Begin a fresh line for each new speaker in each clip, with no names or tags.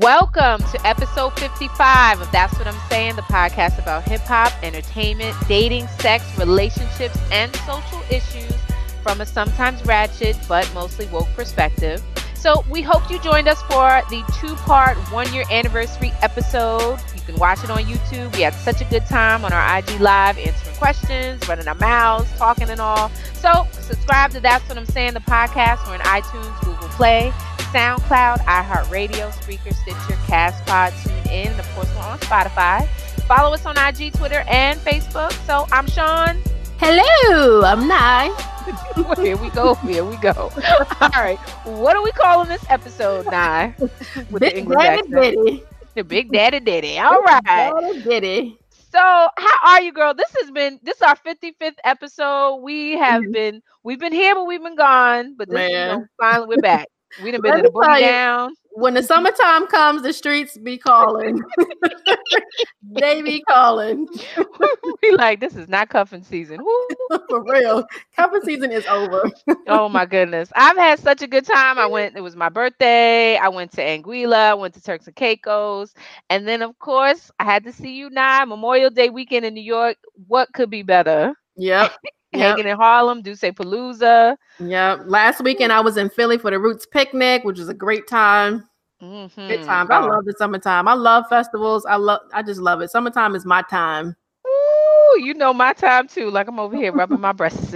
Welcome to episode 55 of That's What I'm Saying, the podcast about hip hop, entertainment, dating, sex, relationships, and social issues from a sometimes ratchet but mostly woke perspective. So, we hope you joined us for the two part one year anniversary episode. You can watch it on YouTube. We had such a good time on our IG Live answering questions, running our mouths, talking, and all. So, subscribe to That's What I'm Saying, the podcast. We're in iTunes, Google Play. SoundCloud, iHeartRadio, Spreaker, Stitcher, Castpod, TuneIn, and of course we're on Spotify. Follow us on IG, Twitter, and Facebook. So I'm Sean.
Hello, I'm Nye.
here we go. Here we go. All right. What are we calling this episode, Nye?
With Big the English Daddy accent? Diddy.
The Big Daddy Diddy. All right. Daddy
Diddy.
So, how are you, girl? This has been this is our 55th episode. We have mm-hmm. been we've been here, but we've been gone. But this Man. is you know, finally we're back. We done been in the boogie down.
When the summertime comes, the streets be calling. they be calling.
we like this is not cuffing season.
For real, cuffing season is over.
oh my goodness, I've had such a good time. I went. It was my birthday. I went to Anguilla. I went to Turks and Caicos, and then of course I had to see you now Memorial Day weekend in New York. What could be better?
Yep
yep. hanging in Harlem, Duce Palooza.
Yeah. Last weekend I was in Philly for the Roots picnic, which was a great time. Mm-hmm. Good time. I love the summertime. I love festivals. I love I just love it. Summertime is my time.
Ooh, you know my time too. Like I'm over here rubbing my breasts.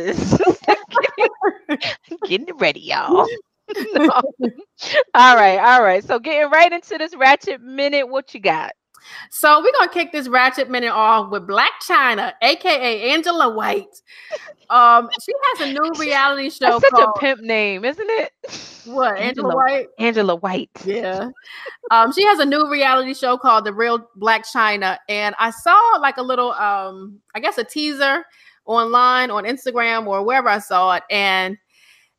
getting it ready, y'all. no. All right, all right. So getting right into this ratchet minute, what you got?
So we're gonna kick this ratchet minute off with Blac Chyna, aka Angela White. Um, she has a new reality show.
That's such called, a pimp name, isn't it?
What Angela, Angela White?
Angela White.
Yeah. um, she has a new reality show called The Real Blac Chyna, and I saw like a little, um, I guess a teaser online on Instagram or wherever I saw it, and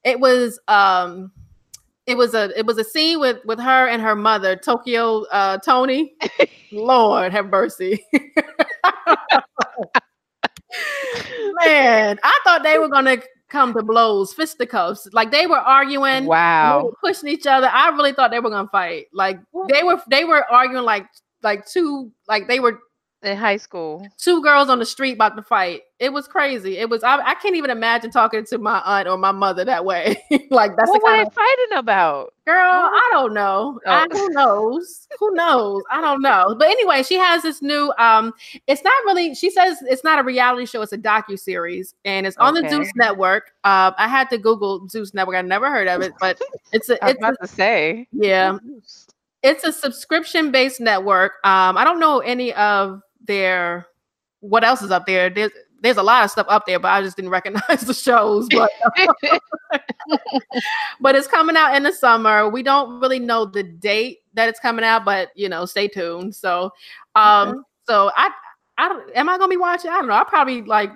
it was um it was a it was a scene with with her and her mother, Tokyo uh, Toni. Lord have mercy. Man, I thought they were gonna come to blows, fisticuffs. Like they were arguing.
Wow.
Were pushing each other. I really thought they were gonna fight. Like they were they were arguing like like two like they were
in high school.
Two girls on the street about to fight. It was crazy. It was. I, I can't even imagine talking to my aunt or my mother that way. like that's
what
were
they fighting about,
girl. I don't know. Oh. I, who knows? who knows? I don't know. But anyway, she has this new. Um, it's not really. She says it's not a reality show. It's a docu series, and it's on okay. the Zeus Network. Um, I had to Google Zeus Network. I never heard of it, but it's a.
I was about
a,
to say.
Yeah. It's a subscription based network. Um, I don't know any of there what else is up there there's there's a lot of stuff up there but i just didn't recognize the shows but but it's coming out in the summer we don't really know the date that it's coming out but you know stay tuned so um okay. so i i don't am i gonna be watching i don't know i probably like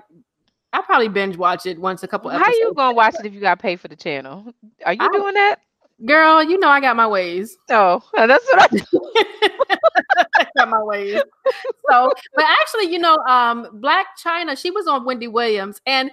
I probably binge watch it once a couple.
How are you gonna watch it if you got paid for the channel? Are you I, doing that?
Girl, you know I got my ways.
Oh, that's what I,
I got my ways. So, but actually, you know, um, Blac Chyna, she was on Wendy Williams, and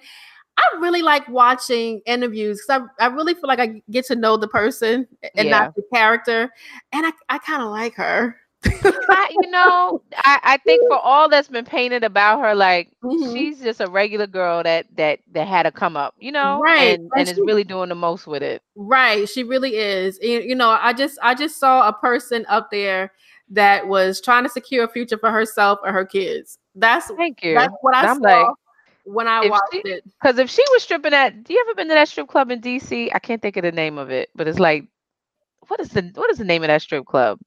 I really like watching interviews because I, I really feel like I get to know the person and yeah. not the character, and I, I kind of like her.
I, you know, I, I think for all that's been painted about her, like mm-hmm. she's just a regular girl that that that had to come up, you know,
right,
and, and, and is really doing the most with it.
Right, she really is. You, you know, I just I just saw a person up there that was trying to secure a future for herself or her kids. That's
thank you.
That's what I I'm saw. Like, when I watched
she,
it.
Because if she was stripping at, do you ever been to that strip club in DC? I can't think of the name of it, but it's like, what is the what is the name of that strip club?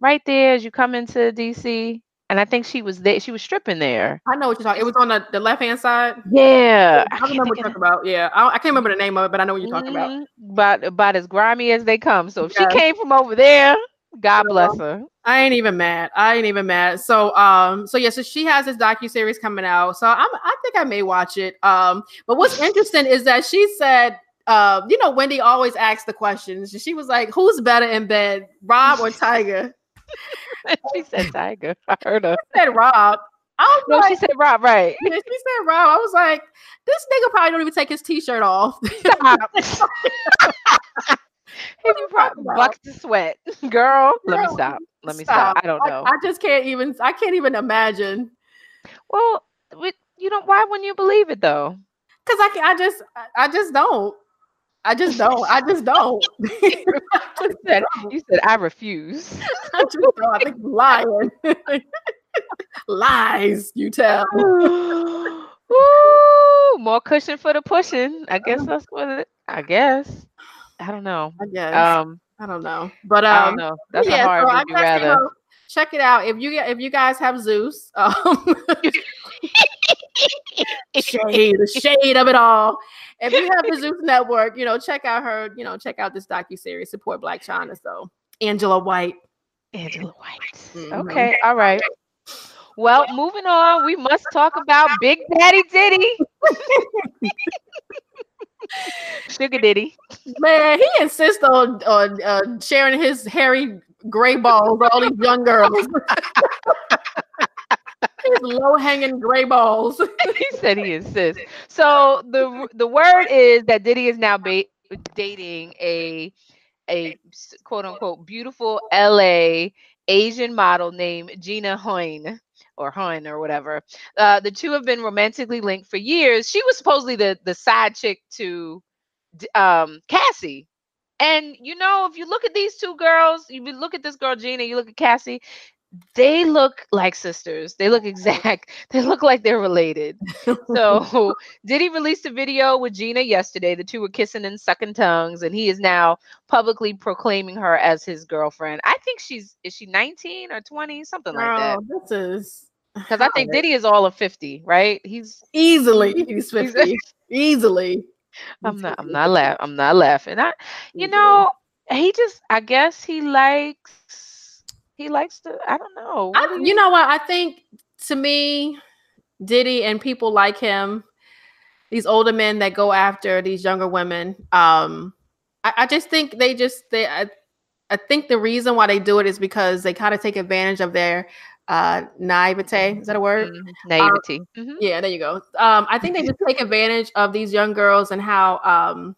Right there as you come into DC. And I think she was there. She was stripping there.
I know what you're talking. It was on the, the left hand side.
Yeah,
I, I remember what you're talking about. Yeah, I, I, can't remember the name of it, but I know what you're talking mm-hmm.
about. About about as grimy as they come. So if she came from over there, God bless her.
I ain't even mad. I ain't even mad. So um, so yeah, so she has this docu series coming out. So I'm I think I may watch it. Um, but what's interesting is that she said uh, you know, Wendy always asks the questions. She was like, "Who's better in bed, Rob or Tyga?"
she said Tyga. I heard her.
She said Rob. I was
no,
like,
she said Rob, right?
she said Rob. I was like, this nigga probably don't even take his t-shirt off.
What you probably bucks of sweat, girl. Let me stop. Let me stop. stop. I don't know.
I, I, just can't even. I can't even imagine.
Well, you know why wouldn't you believe it though?
Because I can. I just. I just don't. I just don't. I just don't.
you, said, you said I refuse.
I just don't. I think lying. Lies you tell.
Ooh, more cushion for the pushing. I guess that's what it. I guess. I don't know.
I guess. Um, I don't know. But um,
I don't um, know. That's yeah, a hard. So would rather? You know,
check it out. If you if you guys have Zeus, um, shade, the shade of it all. If you have the Zeus Network, you know, check out her. You know, check out this docu series. Support Blac Chyna. So Angela White.
Angela White. Mm-hmm. Okay. All right. Well, moving on, we must talk about Big Daddy Diddy. Sugar Diddy.
Man, he insists on, on uh, sharing his hairy gray balls with all these young girls. low hanging gray balls.
he said he insists. So the the word is that Diddy is now ba- dating a a quote unquote beautiful LA Asian model named Gina Hoyne or Hun or whatever. Uh, the two have been romantically linked for years. She was supposedly the the side chick to um, Cassie. And you know, if you look at these two girls, you look at this girl Gina, you look at Cassie, they look like sisters. They look exact. They look like they're related. so did he release a video with Gina yesterday? The two were kissing and sucking tongues, and he is now publicly proclaiming her as his girlfriend. I think she's is she 19 or 20, something like that.
This is
because I think Diddy is all of 50, right? He's
easily he's 50. easily.
I'm not I'm not laughing. I'm not laughing. I you know, he just I guess he likes he likes to I don't know.
I, you know what? I think to me, Diddy and people like him, these older men that go after these younger women, um, I, I just think they just they I, I think the reason why they do it is because they kind of take advantage of their uh naivete is that a word mm-hmm.
naivety um,
mm-hmm. yeah there you go um i think they just take advantage of these young girls and how um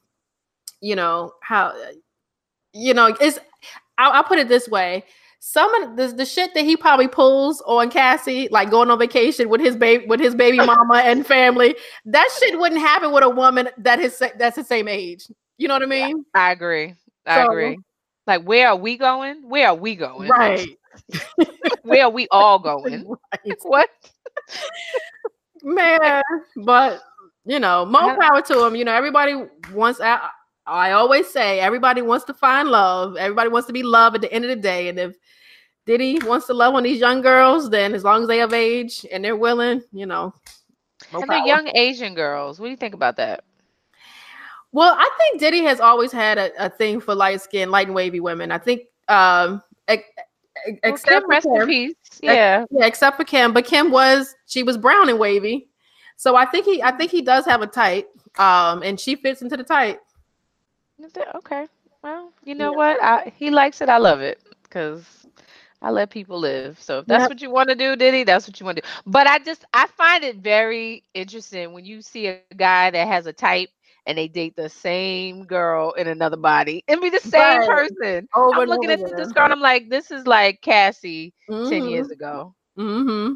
you know how you know it's i'll, I'll put it this way some of the, the shit that he probably pulls on Cassie, like going on vacation with his baby with his baby mama and family, that shit wouldn't happen with a woman that is that's the same age. You know what I mean?
I agree. I so, agree. Like, where are we going? Where are we going?
Right.
Where are we all going? Right. What?
Man, but you know, more power to him. You know, everybody wants. I, I always say everybody wants to find love. Everybody wants to be loved at the end of the day. And if Diddy wants to love on these young girls, then as long as they have age and they're willing, you know.
And they're young Asian girls. What do you think about that?
Well, I think Diddy has always had a, a thing for light skinned, light and wavy women. I think um, except
well, for Kim. Yeah.
yeah, except for Kim. But Kim was she was brown and wavy. So I think he I think he does have a type. Um, and she fits into the type.
Okay. Well, you know yeah. what? I, he likes it. I love it because I let people live. So if that's yep. what you want to do, Diddy, that's what you want to do. But I just I find it very interesting when you see a guy that has a type and they date the same girl in another body and be the same right. person. Over I'm looking at this girl and I'm like, this is like Cassie mm-hmm. 10 years ago.
Mm-hmm.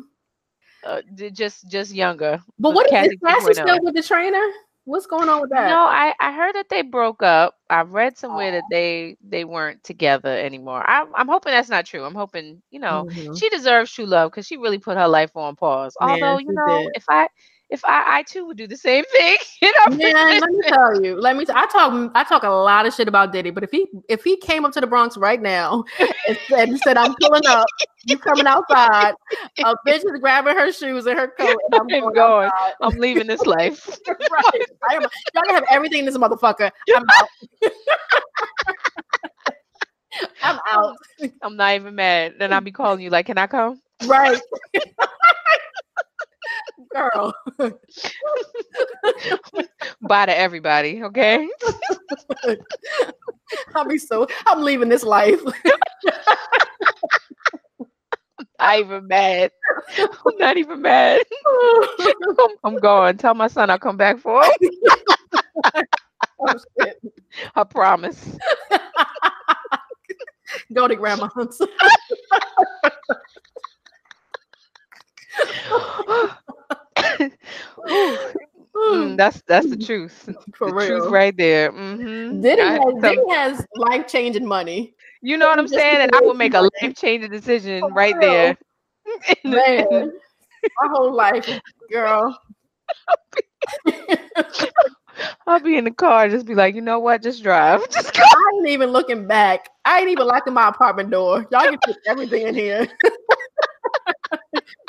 Uh, just just younger.
But what Cassie is Cassie still with the trainer? What's going on with that?
No, I, I heard that they broke up. I read somewhere oh. that they they weren't together anymore. I, I'm hoping that's not true. I'm hoping you know mm-hmm. she deserves true love because she really put her life on pause. Man, Although you know, did. if I if I, I too would do the same thing. You know,
man, let me tell you. Let me. T- I talk. I talk a lot of shit about Diddy, but if he if he came up to the Bronx right now and said, and said "I'm pulling up, you coming outside," a bitch is grabbing her shoes and her coat, and I'm going. going.
I'm leaving this life. right.
I am. Y'all can have everything in this motherfucker. I'm out. I'm out.
I'm not even mad. Then I'll be calling you like, "Can I come?"
Right girl.
Bye to everybody, okay?
I'll be so I'm leaving this life.
I'm even mad. I'm not even mad. I'm, I'm going. Tell my son I'll come back for him. oh, I promise.
Go to grandma's.
Mm, that's that's the truth.
For
the
real.
truth right there. hmm
Diddy,
I-
has,
some-
Diddy has life changing money.
You know what I'm saying? And I
because
would make a life changing decision
For
right
real.
there. In the- in
Man, my whole life, girl.
I'll be in the car, just be like, you know what? Just drive. Just go.
I ain't even looking back. I ain't even locking my apartment door. Y'all can put everything in here.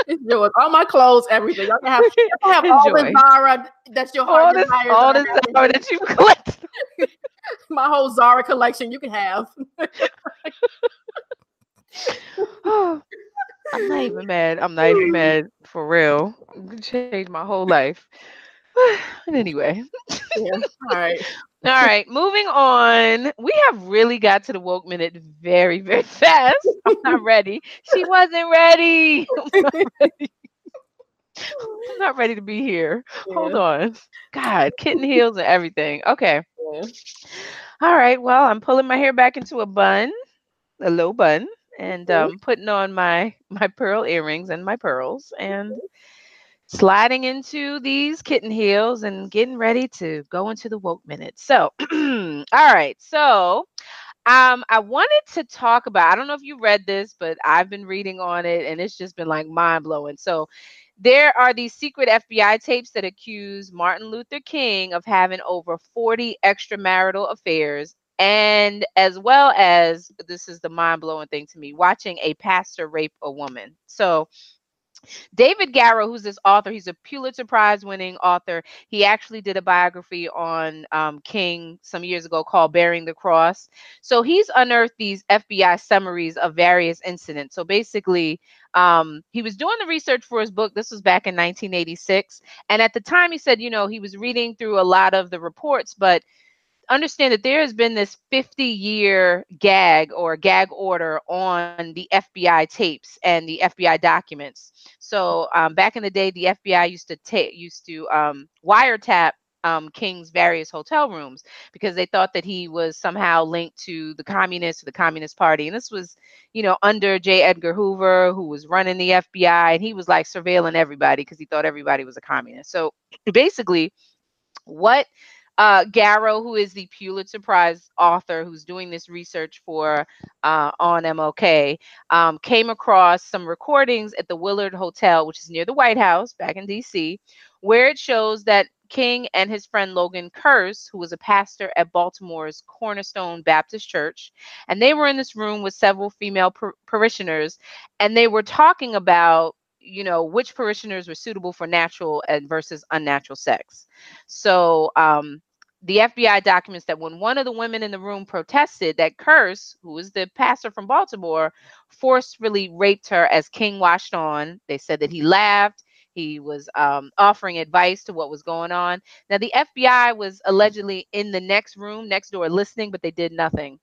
It's yours. All my clothes, everything. Y'all can have, y'all have all the Zara. That's your
All
heart
this,
desires.
all this
I have.
Zara that you collect.
My whole Zara collection. You can have.
I'm not even mad. I'm not even mad for real. Changed my whole life. Anyway,
Yeah. All right.
all right, moving on. We have really got to the woke minute very, very fast. I'm not ready. She wasn't ready. I'm not ready. I'm not ready to be here. Hold on. God, kitten heels and everything. Okay.
Yeah.
All right. Well, I'm pulling my hair back into a bun, a low bun, and
Mhm.
um, putting on my my pearl earrings and my pearls, and sliding into these kitten heels and getting ready to go into the woke minute. So, all right. So, um, I wanted to talk about. I don't know if you read this, but I've been reading on it, and it's just been like mind blowing. So, there are these secret FBI tapes that accuse Martin Luther King of having over 40 extramarital affairs, and as well as this is the mind blowing thing to me watching a pastor rape a woman. So, David Garrow, who's this author, he's a Pulitzer Prize winning author. He actually did a biography on um, King some years ago called Bearing the Cross. So he's unearthed these FBI summaries of various incidents. So basically, um, he was doing the research for his book. This was back in 1986. And at the time, he said, you know, he was reading through a lot of the reports, but understand that there has been this 50 year gag or gag order on the FBI tapes and the FBI documents. So um, back in the day, the FBI used to take used to um, wiretap um, King's various hotel rooms because they thought that he was somehow linked to the communists or the Communist Party. And this was, you know, under J. Edgar Hoover, who was running the FBI, and he was like surveilling everybody because he thought everybody was a communist. So basically, what uh, Garrow, who is the Pulitzer Prize author who's doing this research for uh, on MLK, um, came across some recordings at the Willard Hotel, which is near the White House back in DC, where it shows that King and his friend Logan Kearse, who was a pastor at Baltimore's Cornerstone Baptist Church, and they were in this room with several female par- parishioners, and they were talking about you know which parishioners were suitable for natural and versus unnatural sex. So um, the FBI documents that when one of the women in the room protested that Kearse, who was the pastor from Baltimore, forcefully raped her as King watched on. They said that he laughed. He was um, offering advice to what was going on. Now, the FBI was allegedly in the next room, next door, listening, but they did nothing.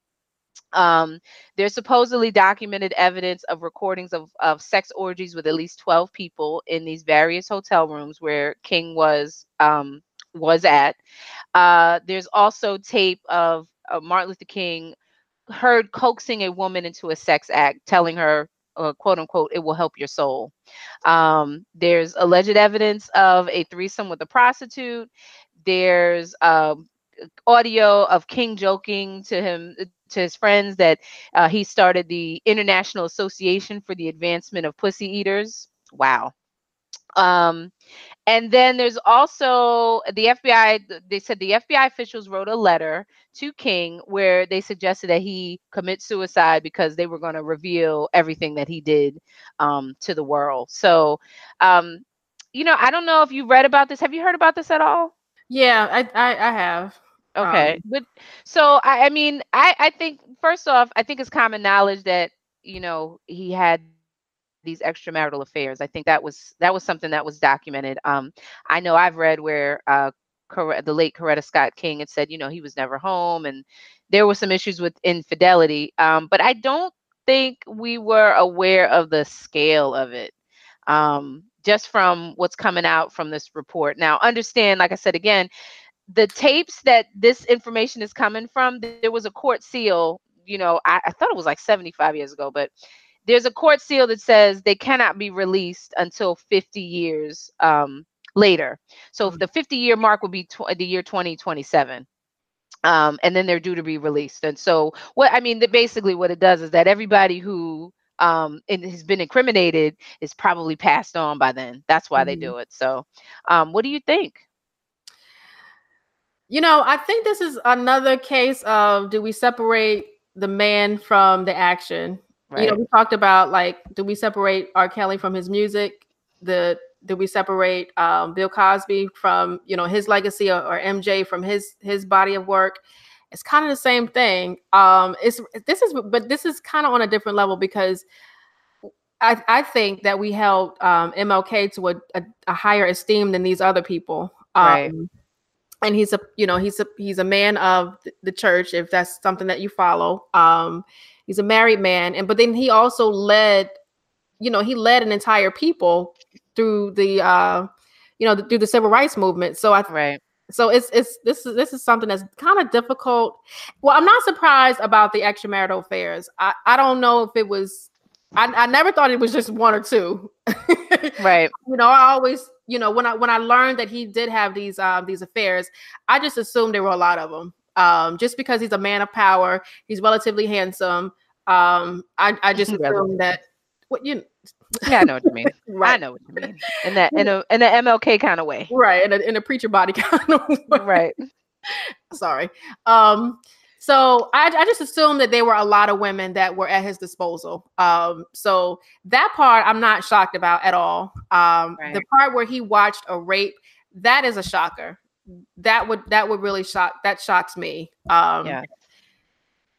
Um, there's supposedly documented evidence of recordings of, of sex orgies with at least 12 people in these various hotel rooms where King was um, was at. Uh, there's also tape of uh, Martin Luther King heard coaxing a woman into a sex act, telling her, uh, quote unquote, it will help your soul. Um, there's alleged evidence of a threesome with a prostitute. There's um, audio of King joking to him to his friends that uh, he started the International Association for the Advancement of Pussy Eaters. Wow. Um, and then there's also the FBI. They said the FBI officials wrote a letter to King where they suggested that he commit suicide because they were going to reveal everything that he did um, to the world. So, um, you know, I don't know if you read about this. Have you heard about this at all?
Yeah, I I, I have.
Okay,
Um,
but so I, I mean, I I think first off, I think it's common knowledge that you know he had these extramarital affairs. I think that was that was something that was documented. Um, I know I've read where uh, the late Coretta Scott King had said, you know, he was never home, and there were some issues with infidelity. Um, but I don't think we were aware of the scale of it. Um, just from what's coming out from this report. Now, understand, like I said again, the tapes that this information is coming from, there was a court seal you know, I, I thought it was like 75 years ago, but there's a court seal that says they cannot be released until 50 years um, later. So
Mhm.
the 50 year mark would be tw- the year 2027. Um, and then they're due to be released. And so, what I mean, that basically what it does is that everybody who um, and has been incriminated is probably passed on by then. That's why they
Mhm.
do it. So, um, what do you think?
You know, I think this is another case of do we separate the man from the action? You know, we talked about like, do we separate R. Kelly from his music? The do we separate um, Bill Cosby from you know his legacy or, or MJ from his his body of work? It's kind of the same thing. Um, it's this is but this is kind of on a different level because I I think that we held um, MLK to a, a, a higher esteem than these other people. Um,
Right.
And he's a you know he's a he's a man of the church if that's something that you follow. Um he's a married man. And but then he also led you know he led an entire people through the uh you know through the civil rights movement. So i
Right.
so it's it's this is this is something that's kind of difficult. Well i'm not surprised about the extramarital affairs. I i don't know if it was i, I never thought it was just one or two.
Right.
you know, I always, you know, when I when I learned that he did have these um these affairs, I just assumed there were a lot of them. Um, just because he's a man of power, he's relatively handsome. Um, I I just
Relative.
assumed that what you
Yeah, I know what you mean. I know what you mean. In that in a in a MLK kind of way.
right in a, in a preacher body kind of way.
Right.
Sorry. Um, so I, I just assumed that there were a lot of women that were at his disposal. Um, so that part I'm not shocked about at all. Um, the part where he watched a rape, that is a shocker. That would that would really shock that shocks me. Um,
Yeah.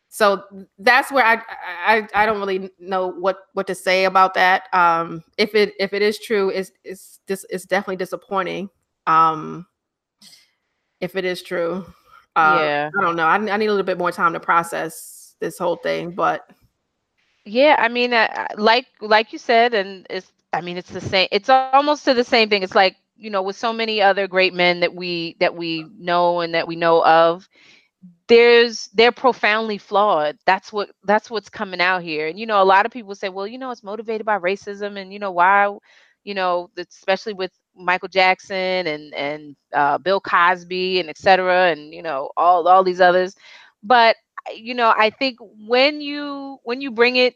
So that's where I, I I don't really know what what to say about that. Um, if it if it is true, it's it's this it's definitely disappointing. Um, if it is true, uh,
Yeah.
I don't know. I, I need a little bit more time to process this whole thing, but
Yeah, I mean, uh, uh, like like you said, and it's I mean, it's the same. It's almost to the same thing. It's like you know, with so many other great men that we that we know and that we know of, there's they're profoundly flawed. That's what that's what's coming out here. And you know, a lot of people say, well, you know, it's motivated by racism, and you know why, you know, especially with Michael Jackson and and uh, Bill Cosby and et cetera, and you know, all all these others. But you know, I think when you when you bring it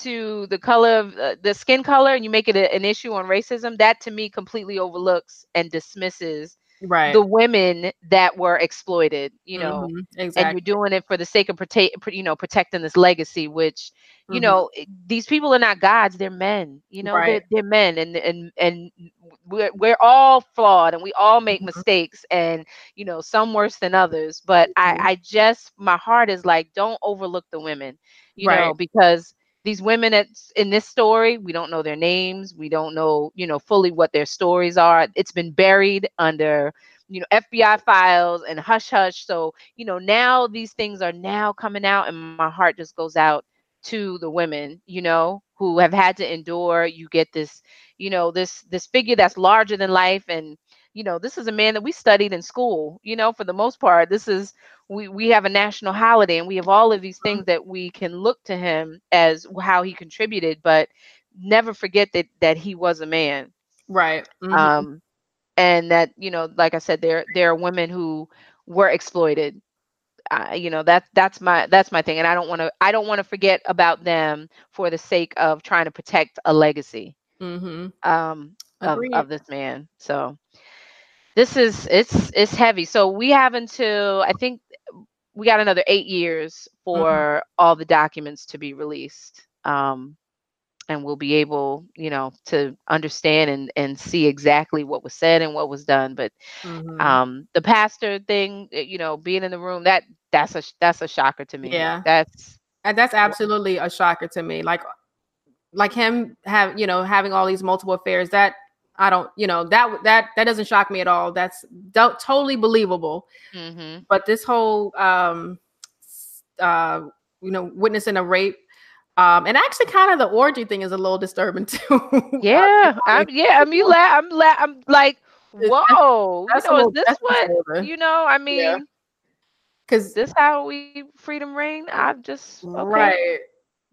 to the color of uh, the skin color and you make it a, an issue on racism, that to me completely overlooks and dismisses
right,
the women that were exploited. You know,
Mhm,
and you're doing it for the sake of protect, you know, protecting this legacy, which you
Mhm.
know these people are not gods; they're men. You know,
Right.
they're, they're men, and and and we're we're all flawed, and we all make
Mhm.
mistakes, and you know, some worse than others. But. I I just my heart is like, don't overlook the women, you know, because these women that's in this story, we don't know their names, we don't know, you know, fully what their stories are. It's been buried under you know FBI files and hush hush. So you know now these things are now coming out, and my heart just goes out to the women, you know, who have had to endure. You get this, you know, this this figure that's larger than life, and you know, this is a man that we studied in school. You know, for the most part, this is we we have a national holiday, and we have all of these things that we can look to him as how he contributed, but never forget that that he was a man.
Right. mhm,
um and that you know like i said there there are women who were exploited. Uh, you know that that's my that's my thing and i don't want to i don't want to forget about them for the sake of trying to protect a legacy
mhm.
um of, of this man. So this is it's it's heavy. So we have until i think we got another eight years for all the documents to be released um and we'll be able you know to understand and and see exactly what was said and what was done but
Mhm.
um the pastor thing uh, you know being in the room that that's a that's a shocker to me
Yeah.
that's
And that's absolutely a shocker to me. Like, like him have you know having all these multiple affairs. That I don't, you know, that that that doesn't shock me at all. That's do- totally believable.
hmm
But this whole, um, uh, you know, witnessing a rape, um, and actually, kind of the orgy thing is a little disturbing too.
yeah I'm, yeah i'm you la- i'm la- i'm like whoa
that's a
you know is this
that's
what
disturbing.
you know i mean
because
this how we freedom reign. I just okay.
right.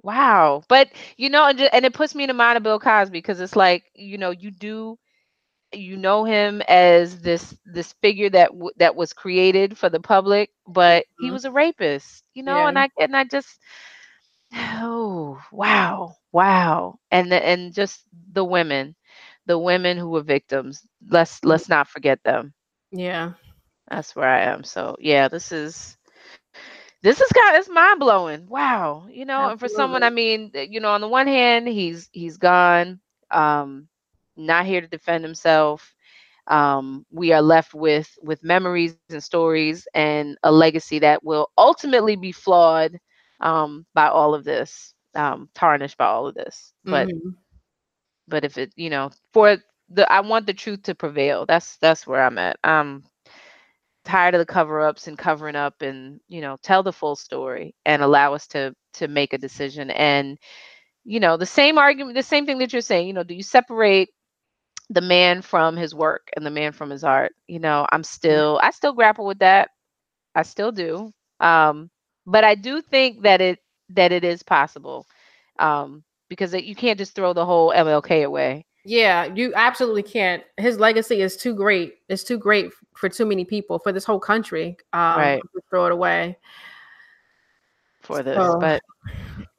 Wow. But you know, and, and it puts me in the mind of Bill Cosby because it's like, you know, you do you know him as this this figure that w- that was created for the public, but he
Mhm.
was a rapist, you know,
Yeah.
and I and I just oh, wow. Wow. And the, and just the women, the women who were victims. Let's let's not forget them.
Yeah.
That's where I am. So, yeah, this is this is kind of it's mind blowing. Wow, you know, and for someone, I mean, you know, on the one hand, he's he's gone, um, not here to defend himself. Um, we are left with with memories and stories and a legacy that will ultimately be flawed um, by all of this, um, tarnished by all of this. But
Mhm.
but if it, you know, for the I want the truth to prevail. That's that's where I'm at. I'm tired of the cover-ups and covering up and, you know, tell the full story and allow us to to make a decision. And, you know, the same argument, the same thing that you're saying, you know, do you separate the man from his work and the man from his art? You know, I'm still I still grapple with that. I still do. Um, but I do think that it that it is possible. Um, because you can't just throw the whole MLK away.
Yeah, you absolutely can't. His legacy is too great. It's too great for too many people, for this whole country. Um,
Right.
to throw it away.
for this.
So,
But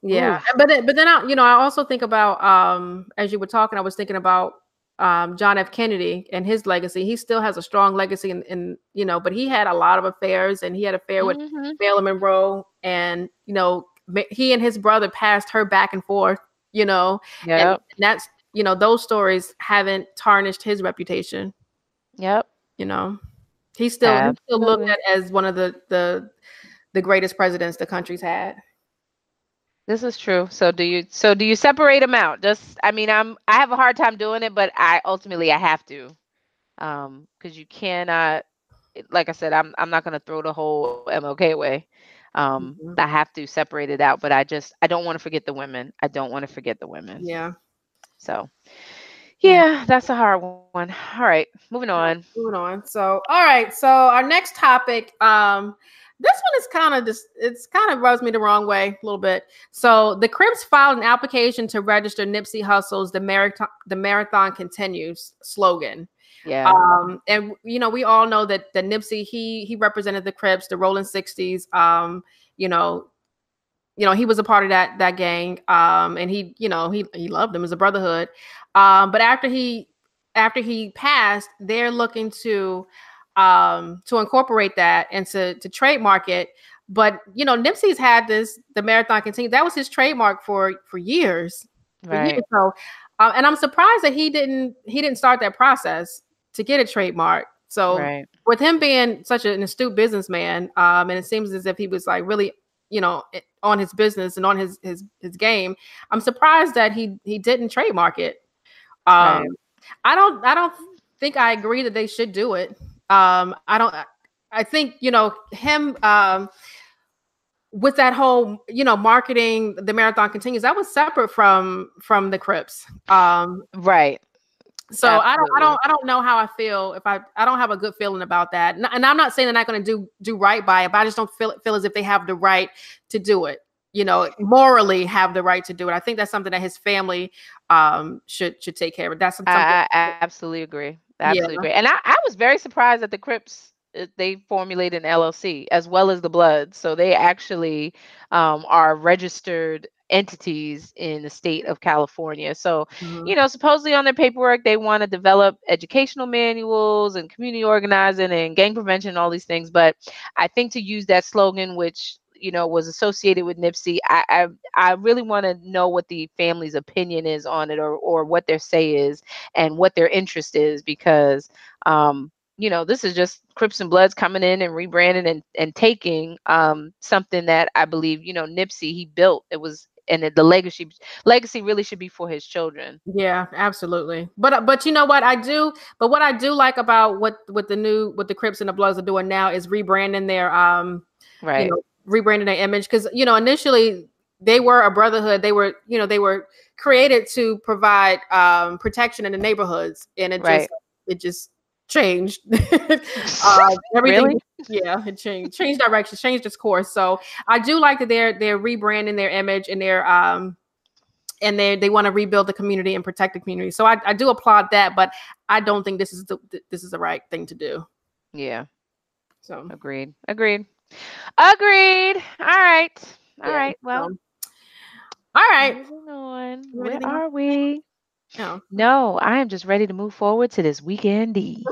Yeah,
Oof.
but then, but then I, you know, I also think about um, as you were talking, I was thinking about um, John F. Kennedy and his legacy. He still has a strong legacy, in, in you know, but he had a lot of affairs, and he had an affair with
Mhm.
Marilyn Monroe, and you know, he and his brother passed her back and forth. You know, and that's you know, those stories haven't tarnished his reputation.
Yep.
You know, he's still still looked at as one of the the the greatest presidents the country's had.
This is true. So do you so do you separate them out? Just I mean, I'm I have a hard time doing it, but I ultimately I have to. Um because you cannot like I said, I'm I'm not going to throw the whole MLK away. Um
Mhm.
I have to separate it out, but I just I don't want to forget the women. I don't want to forget the women.
Yeah.
So
Yeah.
that's a hard one. All right, moving on.
Moving on. So, all right. So our next topic, um, this one is kind of just it's kind of rubs me the wrong way a little bit. So the Crips filed an application to register Nipsey Hussle's "The Marathon The Marathon Continues" slogan.
Yeah.
Um, and you know, we all know that the Nipsey he he represented the Crips, the Rolling Sixties. Um, you know, you know, he was a part of that that gang. Um, and he, you know, he he loved them as a brotherhood. Um, but after he after he passed, they're looking to um to incorporate that and to to trademark it. But you know, Nipsey's had this the marathon continue. That was his trademark for for years. For
right.
years. So um, and I'm surprised that he didn't he didn't start that process to get a trademark. So
Right.
with him being such an astute businessman, um, and it seems as if he was like really, you know, on his business and on his his his game. I'm surprised that he he didn't trademark it. Um,
Right.
I don't I don't think I agree that they should do it. Um, I don't. I think you know him. Um, with that whole you know marketing the marathon continues that was separate from from the crips um
Right.
So I don't, I don't, I don't know how I feel if I, I don't have a good feeling about that. And, I'm not saying they're not going to do do right by it, but I just don't feel feel as if they have the right to do it. You know, morally have the right to do it. I think that's something that his family um should should take care of. That's something.
I, I absolutely agree. Absolutely
Yeah.
agree. And I, I was very surprised that the Crips uh, they formulated an LLC as well as the Bloods. So they actually um, are registered entities in the state of California. So
Mhm.
you know, supposedly on their paperwork, they want to develop educational manuals and community organizing and gang prevention and all these things. But I think to use that slogan, which you know was associated with Nipsey, I I, I really want to know what the family's opinion is on it, or or what their say is, and what their interest is, because um, you know this is just Crips and Bloods coming in and rebranding and and taking um something that I believe you know Nipsey he built. It was and the legacy legacy really should be for his children.
Yeah, absolutely. But uh, but you know what I do? But what I do like about what what the new what the Crips and the Bloods are doing now is rebranding their um
Right.
you know rebranding their image because you know initially they were a brotherhood. They were you know they were created to provide um protection in the neighborhoods, and it
Right.
just it just changed. uh, everything
Really?
Yeah, it changed changed direction, changed its course. So I do like that they're they're rebranding their image and they're um and they they want to rebuild the community and protect the community. So I, I do applaud that, but I don't think this is the this is the right thing to do.
Yeah.
So
agreed. Agreed. Agreed. All right. All yeah, right. Well.
All right.
Moving on. Where are we? No. No, I am just ready to move forward to this weekend.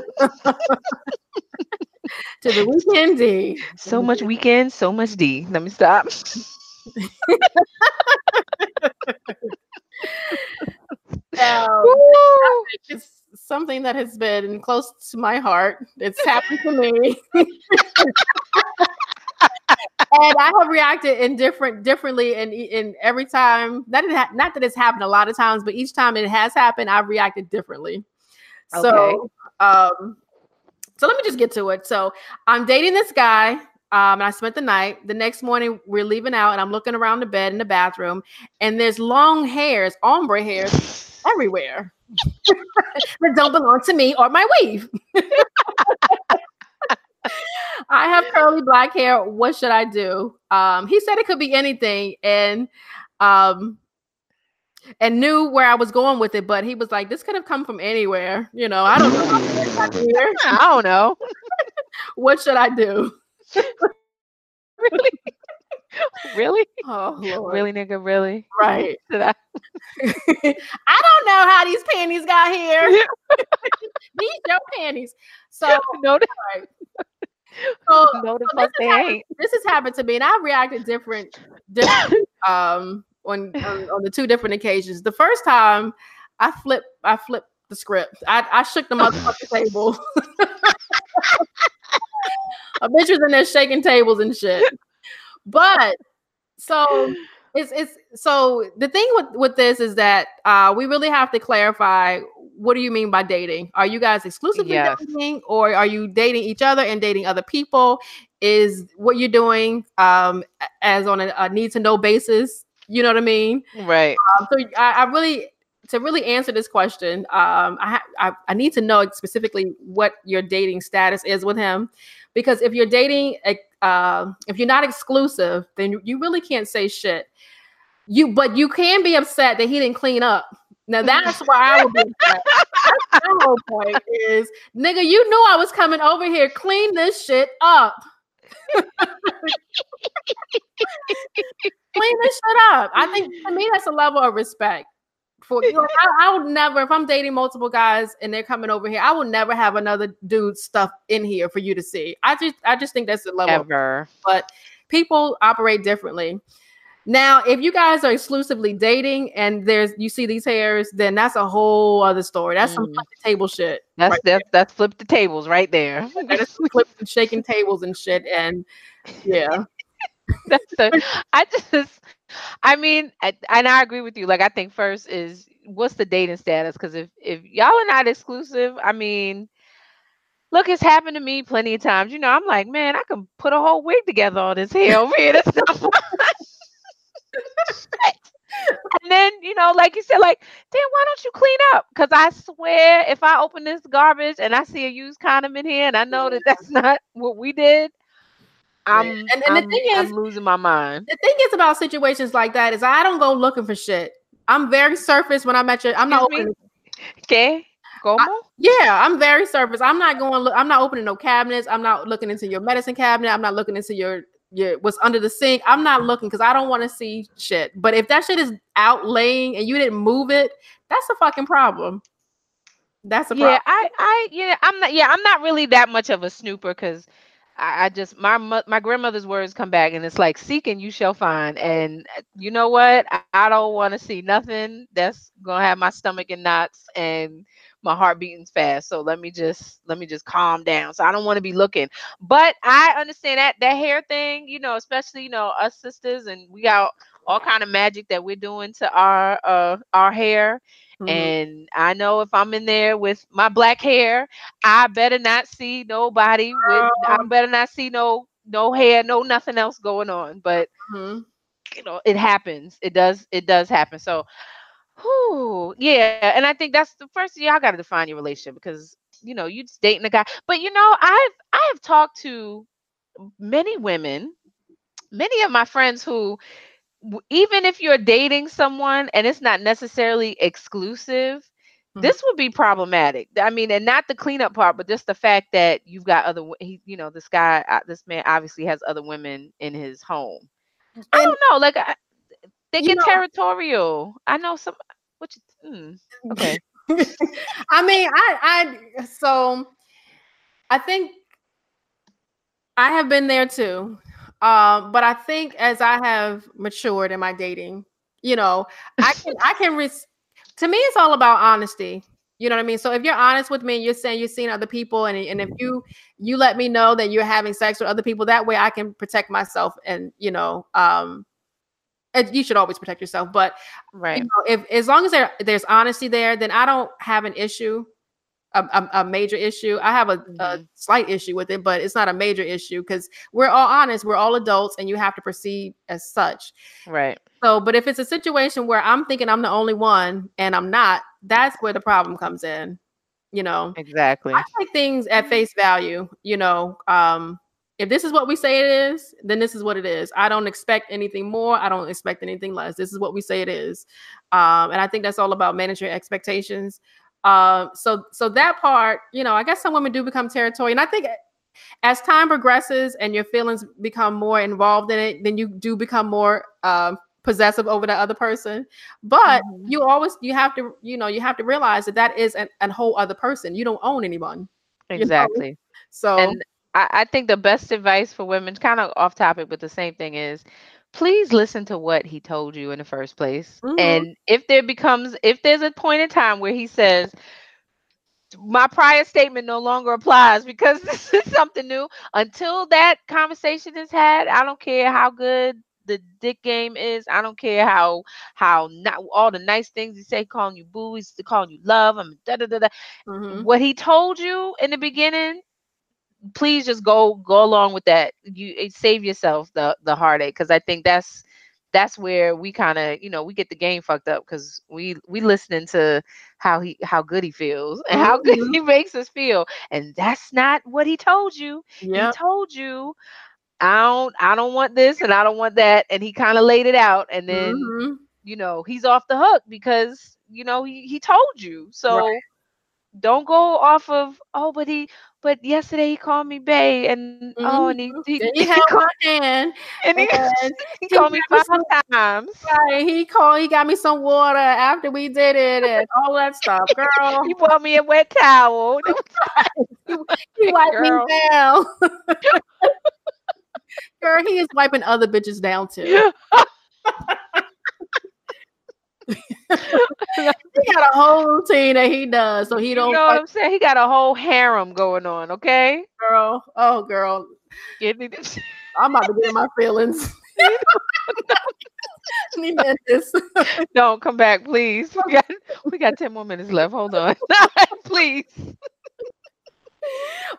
to the weekend D.
So much weekend, so much D. Let me stop.
um, it's something that has been close to my heart. It's happened to me. and I have reacted in different differently and in every time that it ha- not that it's happened a lot of times, but each time it has happened, I've reacted differently. Okay. So um so let me just get to it. So I'm dating this guy. Um, and I spent the night. The next morning, we're leaving out, and I'm looking around the bed in the bathroom, and there's long hairs, ombre hairs, everywhere that don't belong to me or my weave. I have curly black hair. What should I do? Um, he said it could be anything, and um, and knew where I was going with it, but he was like, "This could have come from anywhere." You know, I don't know.
I don't know.
what should I do?
really? really?
Oh, Lord.
really, nigga, really?
Right. I... I don't know how these panties got here. these your panties. So
no, right.
So, no, so fuck they ain't. This has happened to me, and I reacted different, different um, on, on, on the two different occasions. The first time, I flipped, I flipped the script. I, I shook the motherfucking table. A bitch was in there shaking tables and shit. But so it's it's so the thing with with this is that uh we really have to clarify what do you mean by dating? Are you guys exclusively yes. dating or are you dating each other and dating other people? Is what you're doing um as on a, a need to know basis? You know what I mean?
Right.
Um, so I, I really to really answer this question, um, I, I, I need to know specifically what your dating status is with him, because if you're dating, uh, if you're not exclusive, then you really can't say shit. You, but you can be upset that he didn't clean up. Now that's why I would be upset. My whole point is, nigga, you knew I was coming over here. Clean this shit up. clean this shit up. I think to me that's a level of respect for you know, I, I, would never if i'm dating multiple guys and they're coming over here i will never have another dude stuff in here for you to see. I just i just think that's the level
ever.
but people operate differently. Now if you guys are exclusively dating and there's you see these hairs then that's a whole other story. That's mm. some flip the table shit
that's right that's, that's flip the tables right there.
That's flipping shaking tables and shit and yeah
that's the i just I mean, I, and I agree with you. Like, I think first is what's the dating status? Because if if y'all are not exclusive, I mean, look, it's happened to me plenty of times. You know, I'm like, man, I can put a whole wig together on this hair over here. That's not and then you know, like you said, like, then why don't you clean up? Because I swear, if I open this garbage and I see a used condom in here, and I know that that's not what we did, I'm and, and I'm, the thing is, I'm losing my mind.
The thing is about situations like that is I don't go looking for shit. I'm very surface when I'm at your. I'm not opening.
Okay.
I, yeah, I'm very surface. I'm not going. I'm not opening no cabinets. I'm not looking into your medicine cabinet. I'm not looking into your your what's under the sink. I'm not mm. looking because I don't want to see shit. But if that shit is out laying and you didn't move it, that's a fucking problem. That's a
yeah. I I yeah. I'm not. Yeah, I'm not really that much of a snooper because I, I just my my grandmother's words come back and it's like seek and you shall find and uh, you know what? I, I don't want to see nothing that's gonna have my stomach in knots and my heart beating fast so let me just let me just calm down so i don't want to be looking. But i understand that that hair thing you know especially you know us sisters and we got all kind of magic that we're doing to our uh our hair Mm-hmm. And I know if I'm in there with my black hair, I better not see nobody with I oh. better not see no no hair, no nothing else going on. But mm-hmm. you know, it happens. It does it does happen. So whew, yeah, and I think that's the first thing y'all gotta define your relationship because you know, you just dating a guy. But you know, I've I have talked to many women, many of my friends who even if you're dating someone and it's not necessarily exclusive, mm-hmm. this would be problematic. I mean, and not the cleanup part, but just the fact that you've got other, he, you know, this guy, uh, this man obviously has other women in his home. And, I don't know, like I, they get know, territorial. I know some. What you? Mm, okay.
I mean, I, I, so I think I have been there too. Um, but I think as I have matured in my dating, you know, I can I can res- to me it's all about honesty. You know what I mean? So if you're honest with me and you're saying you're seeing other people and, and if you you let me know that you're having sex with other people, that way I can protect myself and you know, um you should always protect yourself. But right, you know, if as long as there, there's honesty there, then I don't have an issue a, a, a major issue. I have a, mm-hmm. a, slight issue with it, but it's not a major issue because we're all honest. We're all adults, and you have to proceed as such.
Right.
So, but if it's a situation where I'm thinking I'm the only one and I'm not, that's where the problem comes in. You know.
Exactly.
I take things at face value. You know. Um, if this is what we say it is, then this is what it is. I don't expect anything more. I don't expect anything less. This is what we say it is. Um, and I think that's all about managing expectations. Uh, so so that part, you know, I guess some women do become territorial, and I think as time progresses and your feelings become more involved in it, then you do become more um, possessive over that other person. But mm-hmm. you always you have to you know you have to realize that that is an, a whole other person. You don't own anyone.
Exactly. You know?
So
and I, I think the best advice for women, kind of off topic, but the same thing is please listen to what he told you in the first place. Mm-hmm. And if there becomes, if there's a point in time where he says, my prior statement no longer applies because this is something new. Until that conversation is had, I don't care how good the dick game is. I don't care how how not all the nice things he say, calling you boo, he's calling you love. I'm da da da da. Mm-hmm. What he told you in the beginning please just go go along with that. You eh, save yourself the the heartache because I think that's that's where we kind of you know we get the game fucked up because we we listening to how he how good he feels and how good mm-hmm. he makes us feel and that's not what he told you yep. he told you i don't i don't want this and i don't want that and he kind of laid it out and then mm-hmm. you know he's off the hook because you know he, he told you so right. don't go off of oh but he but yesterday he called me Bay, and mm-hmm. oh, and he he,
he held my hand,
and he, and he called me five some, times.
Right, he called, he got me some water after we did it, and all that stuff, girl.
he bought me a wet towel.
he, he wiped girl. me down. girl, he is wiping other bitches down too he got a whole routine that he does, so he don't.
You know what I'm saying? He got a whole harem going on. Okay,
girl. Oh, girl.
Get me
this. I'm about to get in my feelings.
Don't come back, please. We got we got 10 more minutes left. Hold on. please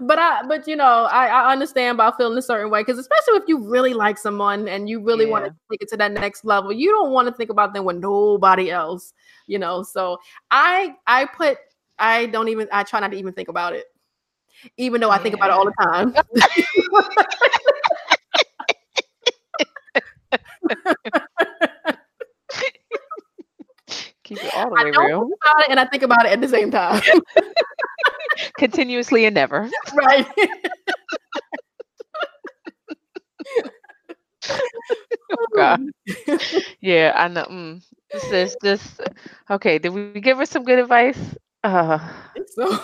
but I, but you know, I, I understand about feeling a certain way because especially if you really like someone and you really yeah. want to take it to that next level, you don't want to think about them with nobody else, you know. So I, I put, I don't even, I try not to even think about it, even though I think about it all the time.
Keep it all the way real.
about it and I think about it at the same time
continuously and never.
Right.
oh God. Yeah, I know. Mm. This is just okay. Did we give her some good advice? Uh.
So,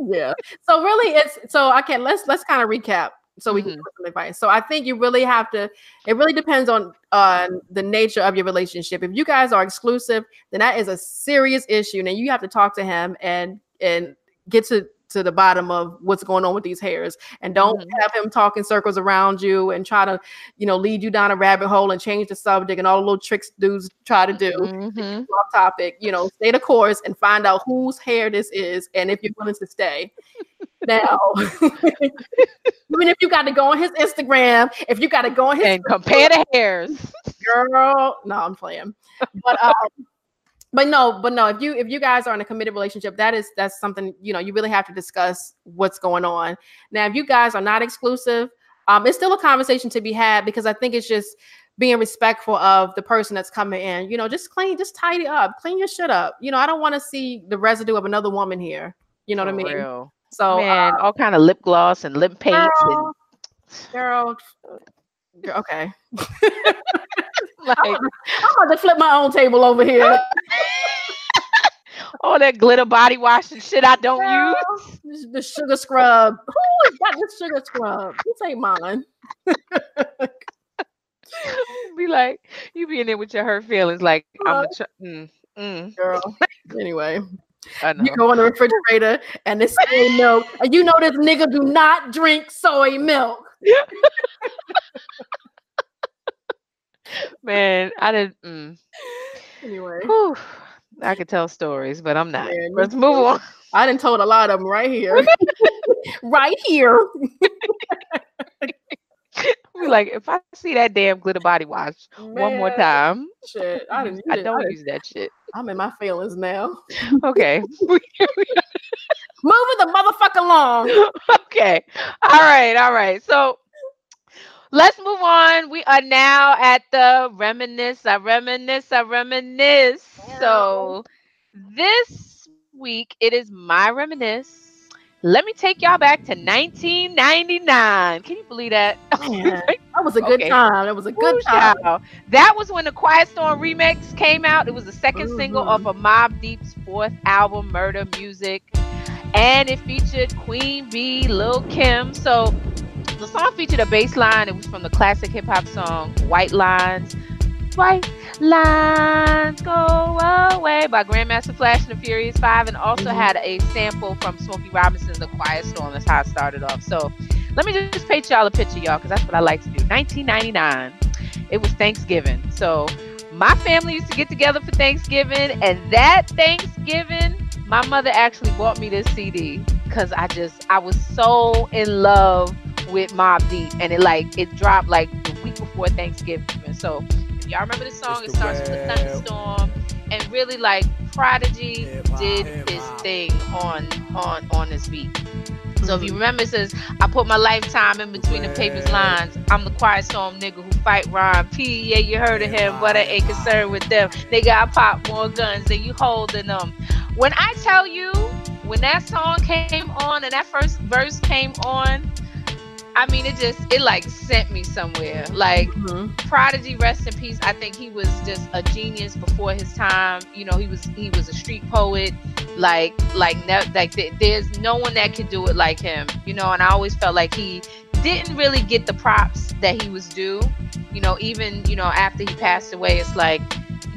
yeah. So really, it's so okay. let's let's kind of recap so we mm-hmm. can give some advice. So I think you really have to. It really depends on on the nature of your relationship. If you guys are exclusive, then that is a serious issue, and you have to talk to him and and get to to the bottom of what's going on with these hairs. And don't mm-hmm. have him talking circles around you and try to you know lead you down a rabbit hole and change the subject and all the little tricks dudes try to do. Mm-hmm. off topic you know stay the course and find out whose hair this is and if you're willing to stay. Now even if you got to go on his instagram if you got to go on his
and compare the hairs.
Girl no i'm playing. But um but no, but no, if you if you guys are in a committed relationship, that is that's something you know you really have to discuss what's going on. Now, if you guys are not exclusive, um, it's still a conversation to be had because I think it's just being respectful of the person that's coming in. You know, just clean, just tidy up, clean your shit up. You know, I don't want to see the residue of another woman here. You know
For
what I mean?
real.
So,
Man,
uh,
all kind of lip gloss and lip paint and
girl, girl, okay.
like
I'm about to flip my own table over here.
all that glitter body wash and shit I don't
Girl,
use.
this- the sugar scrub. Who has got this sugar scrub? This ain't mine.
Be like, you be in there with your hurt feelings, like I'm a ch- mm, mm,
Girl. Anyway,
I know.
you go in the refrigerator and it's soy milk, and you know this nigga do not drink soy milk.
Man, I didn't. Mm.
Anyway,
Whew. I could tell stories, but I'm not.
Man,
Let's move on.
I didn't told a lot of them right here. right here.
Be like, if I see that damn glitter body wash one more time,
Shit. I didn't.
I
I
don't
done-
use that shit.
I'm in my feelings now.
Okay.
Moving the motherfucker along.
okay. All right. All right. So let's move on. We are now at the reminisce. I reminisce. I reminisce. So this week it is my reminisce. Let me take y'all back to 1999. Can you believe that?
Man, that was a good
Okay.
time. That was a good
Woo,
time.
child. That was when the Quiet Storm remix came out. It was the 2nd single
Mhm.
off of Mobb Deep's fourth album, Murder Music, and it featured Queen Bee, Lil Kim. So the song featured a bass line. It was from the classic hip hop song White Lines. White Lines Go Away by Grandmaster Flash and the Furious Five, and also
Mhm.
had a sample from Smokey Robinson's The Quiet Storm. That's how it started off. So let me just paint y'all a picture, y'all, because that's what I like to do. 1999, it was Thanksgiving. So my family used to get together for Thanksgiving, and that Thanksgiving, my mother actually bought me this CD because I just I was so in love with Mobb Deep, and it like it dropped like the week before Thanksgiving. So if y'all remember the song, it
the
starts with a thunderstorm, and really like Prodigy
Hip-hop,
did
hip-hop.
his thing on on on this beat. So if you
Mhm.
remember, it says, I put my lifetime in between the paper's lines. I'm the quiet storm nigga who fight rhyme. P, yeah, you heard of him, but I ain't concerned with them. They got pop more guns than you holding them. When I tell you, when that song came on and that first verse came on, I mean, it just, it like sent me somewhere. Like,
Mhm.
Prodigy, rest in peace. I think he was just a genius before his time. You know, he was he was a street poet. Like like ne- like th- there's no one that could do it like him. You know, and I always felt like he didn't really get the props that he was due. You know, even you know after he passed away, it's like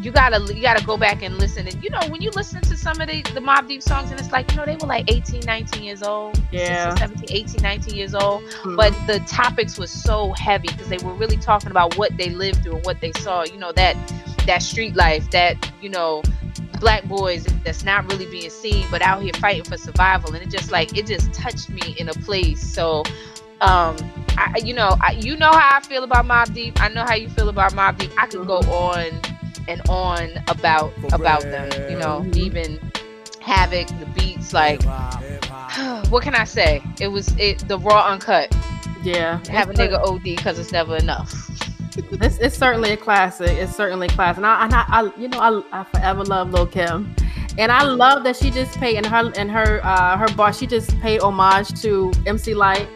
you gotta you gotta go back and listen. And you know, when you listen to some of the the Mobb Deep songs, and it's like you know they were like 18, 19 years old,
Yeah.
16, 17, 18, 19 years old.
Mhm.
but the topics was so heavy because they were really talking about what they lived through and what they saw. You know that that street life that you know black boys that's not really being seen but out here fighting for survival. And it just like it just touched me in a place. So um I, you know I, you know how i feel about mobb deep. I know how you feel about mobb deep. I could go on and on about about them you know even havoc the beats like
Hip-hop, hip-hop.
what can i say it was it the raw uncut
yeah.
have a nigga OD because it's never enough.
It's, it's certainly a classic. It's certainly a classic. And I, and I, I you know, I, I forever love Lil Kim, and I love that she just paid and her and her uh her boss. She just paid homage to MC Lyte.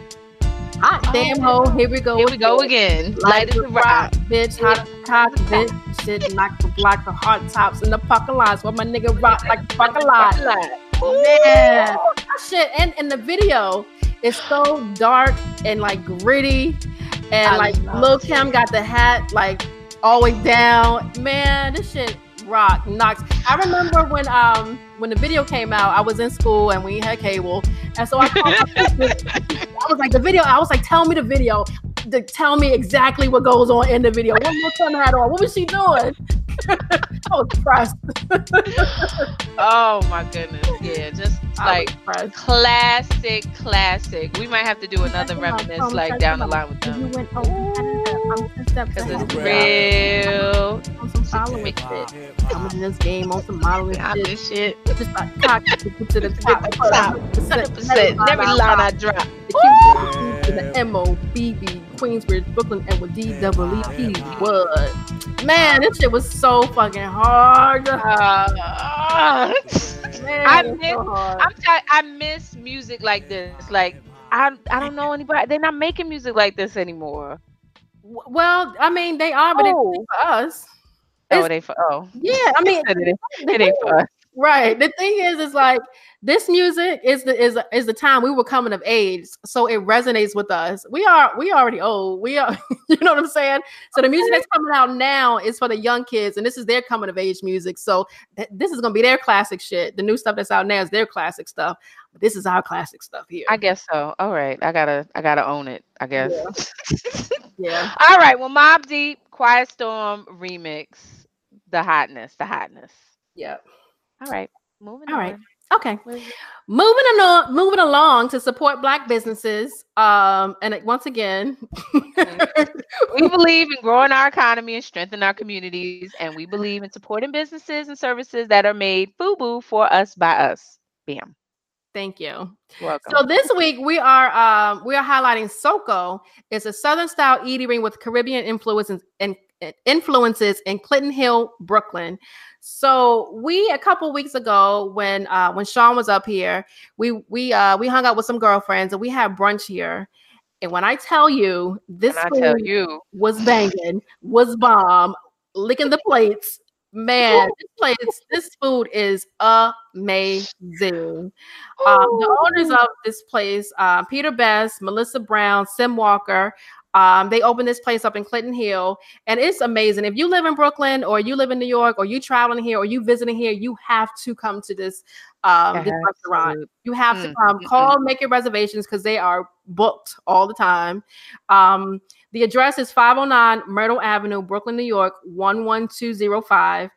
Hot
Oh,
damn ho, here we go.
Here we go again. Light is the rock.
bitch. Hot top, bitch. Shit, knock the block the hard tops in the parking lots. Where my nigga rock like the parking lot. Man, shit. And and the video is so dark and like gritty, and
I
like Lil. Kim got the hat like always down. Man, this shit rock knocks. I remember when um when the video came out, I was in school and we had cable, and so I called my sister. I was like the video. I was like, tell me the video. To tell me exactly what goes on in the video. What Lil Kim had on? What was she doing? I was impressed.
Oh my goodness. Yeah, just like classic, classic. We might have to do another reminisce like down the line with them.
went over I'm ten steps
Because it's
Real.
real.
on some following shit.
hip-hop.
In this game on some modeling shit.
this shit.
Just like cock to to the top.
Top. 100%. Every line I drop.
The Q to the M O B B Queensbridge, Brooklyn, and with D double E P. What? Man, this shit was so fucking hard.
Uh,
Man,
I miss-
so hard.
I'm t- I miss music like this. Like I I don't know anybody. They're not making music like this anymore.
Well, I mean, they are, but
Oh.
it's for us.
Oh,
It's-
they for oh.
Yeah, I mean,
it ain't, it ain't for us.
Right. The thing is, is like this music is the is is the time we were coming of age, so it resonates with us. We are we already old. We are, you know what I'm saying. So the music that's coming out now is for the young kids, and this is their coming of age music. So th- this is gonna be their classic shit. The new stuff that's out now is their classic stuff. But this is our classic stuff here.
I guess so. All right. I gotta I gotta own it, I guess.
yeah.
All right. Well, Mobb Deep, Quiet Storm remix. The hotness, the hotness.
Yeah.
All right. Moving
All
on.
right. Okay. Moving along, moving along to support black businesses. Um, and once again,
We believe in growing our economy and strengthening our communities, and we believe in supporting businesses and services that are made FUBU for us by us. Bam.
thank you.
Welcome.
So this week we are um, we are highlighting SoCo. It's a Southern style eatery with Caribbean influences and and influences in Clinton Hill, Brooklyn. So we a couple weeks ago when uh, when Sean was up here, we we uh, we hung out with some girlfriends and we had brunch here. And when I tell you this
I tell you,
was banging, was bomb, licking the plates. Man, this place, this food is amazing. Um, the owners of this place, uh, Peter Best, Melissa Brown, Sim Walker, um, they opened this place up in Clinton Hill, and it's amazing. If you live in Brooklyn, or you live in New York, or you traveling here, or you visiting here, you have to come to this um, this restaurant. You have to
Mm,
come.
mm,
Call, make your reservations because they are booked all the time. Um, the address is 509 Myrtle Avenue, Brooklyn, New York, 11205.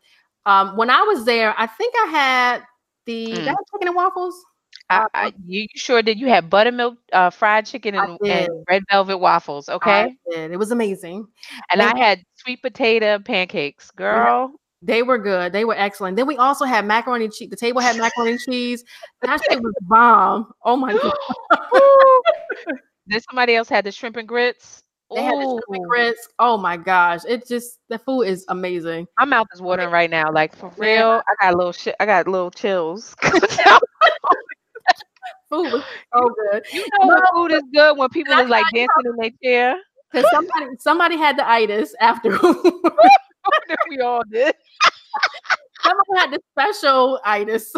Um, when I was there, I think I had the
Mm.
did I have chicken and waffles.
I, I, you sure did. You had buttermilk uh, fried chicken and, and red velvet waffles, okay?
It was amazing.
and I had sweet potato pancakes, girl.
They were good. They were excellent. Then we also had macaroni and cheese. The table had macaroni and cheese. That shit was bomb. Oh my god.
Then somebody else had the shrimp and grits.
They had the shrimp and grits. Oh my gosh. It just the food is amazing.
My mouth is watering right now. Like for real, I got a little shit. I got little chills.
Food was so good.
you know when food is good when people is like dancing in their chair.
Because somebody somebody had the itis after
we all did.
Someone had the special itis.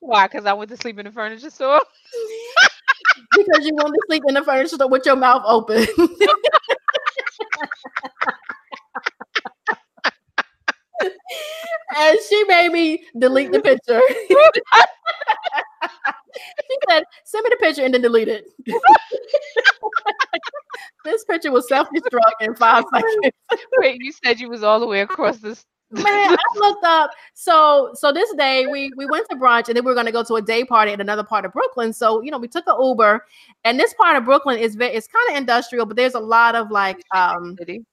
Why? Because I went to sleep in the furniture store.
because you wanted to sleep in the furniture store with your mouth open. and she made me delete the picture. she said, send me the picture and then delete it. this picture was self-destruct in five seconds.
Wait, you said you was all the way across this.
Man, I looked up. So, so this day we we went to brunch, and then we were going to go to a day party at another part of Brooklyn. So, you know, we took an Uber, and this part of Brooklyn is very it's kind of industrial, but there's a lot of like um
city.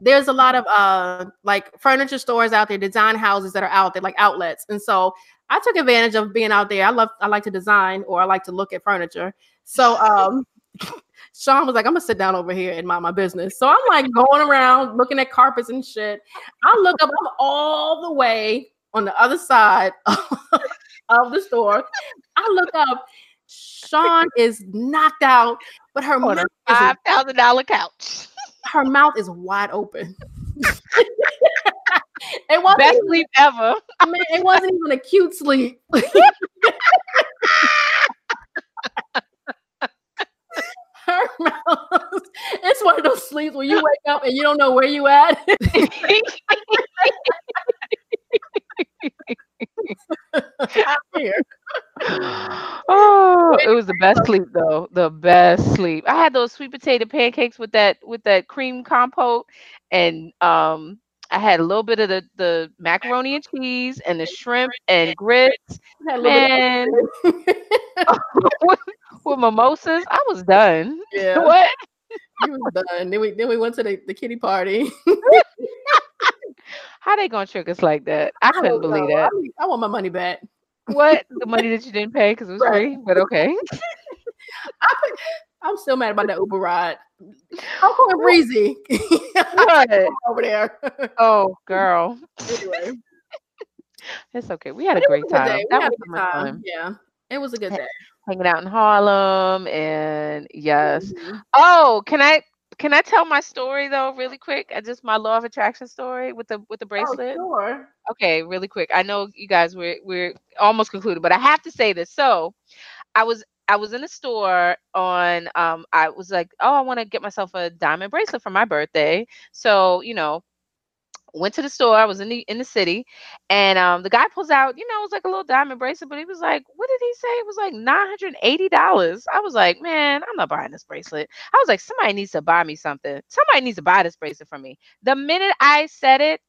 There's a lot of uh like furniture stores out there, design houses that are out there, like outlets. And so I took advantage of being out there. I love I like to design or I like to look at furniture. So um Sean was like, I'm gonna sit down over here and mind my business. So I'm like going around looking at carpets and shit. I look up, I'm all the way on the other side of the store. I look up, Sean is knocked out, but her
On
mouth,
a five thousand dollar couch.
Her mouth is wide open. it wasn't
Best
even,
sleep ever.
man, it wasn't even a cute sleep. her mouth, it's one of those sleeps where you wake up and you don't know where you at. out here.
oh, it was the best sleep though. The best sleep. I had those sweet potato pancakes with that with that cream compote, and um, I had a little bit of the the macaroni and cheese and the shrimp and grits
Had a little bit
Man.
of-
with, with mimosas. I was done.
yeah,
What?
he was done. Then we then we went to the, the kitty party.
How they gonna trick us like that? I couldn't believe
know.
that.
I, I want my money back.
What? The money that you didn't pay because it was
Right.
free, but okay.
I'm still mad about that Uber ride. How come breezy
What?
over there?
Oh, girl.
anyway,
It's okay. We had a great time.
day.
That was
a
so much
time.
fun.
Yeah, it was a good day.
Hanging out in Harlem and yes.
Mhm.
Oh, can I can I tell my story though, really quick? Uh, Just my law of attraction story with the with the bracelet.
Oh,
bracelet.
sure.
Okay, really quick. I know you guys we're we're almost concluded, but I have to say this. So I was I was in a store on um I was like, oh, I want to get myself a diamond bracelet for my birthday. So, you know, went to the store. I was in the in the city, and um the guy pulls out, you know, it was like a little diamond bracelet, but he was like, what did he say? It was like nine hundred eighty dollars. I was like, man, I'm not buying this bracelet. I was like, somebody needs to buy me something. Somebody needs to buy this bracelet for me. The minute I said it,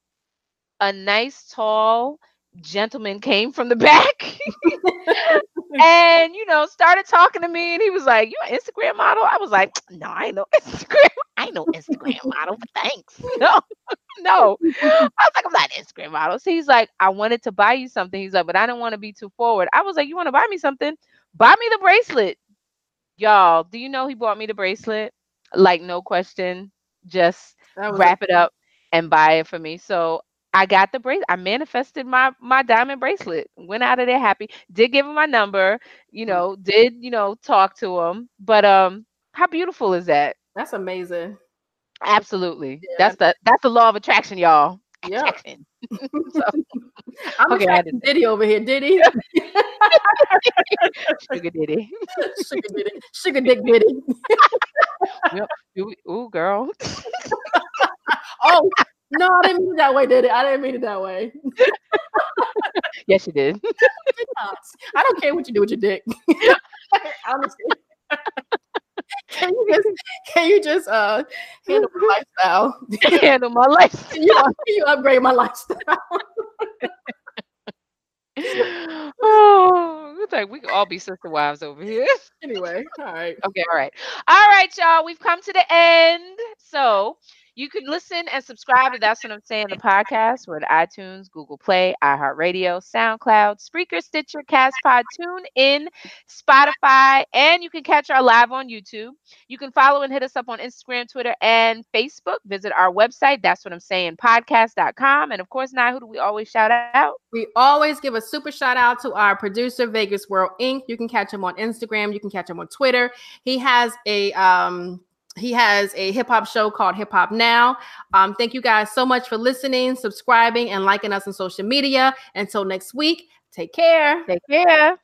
a nice tall gentleman came from the back and you know started talking to me and he was like you an instagram model? I was like no i ain't no instagram i ain't no instagram model but thanks. No no. I was like i'm not an instagram model. So he's like i wanted to buy you something. He's like but i don't want to be too forward. I was like you want to buy me something? Buy me the bracelet. Y'all do you know he bought me the bracelet? Like no question just wrap it up and buy it for me. So I got the bracelet. I manifested my my diamond bracelet. Went out of there happy. Did give him my number. You
Mm.
know, did you know talk to him. But um, how beautiful is that?
that's amazing.
Absolutely.
Yeah.
That's the that's the law of attraction, y'all.
Yeah.
So,
I'm
Okay, I
attracting Diddy over here. Diddy,
sugar diddy.
sugar Diddy, sugar dick Diddy.
Ooh, ooh, girl.
Oh no, I didn't mean it that way, did it? I didn't mean it that way.
yes, you did.
I don't care what you do with your dick. Honestly. Can you just can you just uh handle my lifestyle?
Handle my life.
Can you, can you upgrade my lifestyle?
oh, it's like we could all be sister wives over here.
anyway, all right.
Okay, all right. All right, y'all. We've come to the end. So you can listen and subscribe to That's What I'm Saying, the podcast. At iTunes, Google Play, iHeartRadio, SoundCloud, Spreaker, Stitcher, CastPod, TuneIn, Spotify, and you can catch our live on YouTube. You can follow and hit us up on Instagram, Twitter, and Facebook. Visit our website, That's What I'm Saying, podcast.com. And of course, now who do we always shout out?
We always give a super shout out to our producer, Vegas World Inc. You can catch him on Instagram. You can catch him on Twitter. He has a um he has a hip hop show called Hip Hop Now. Um, thank you guys so much for listening, subscribing, and liking us on social media. Until next week, take care.
Take care.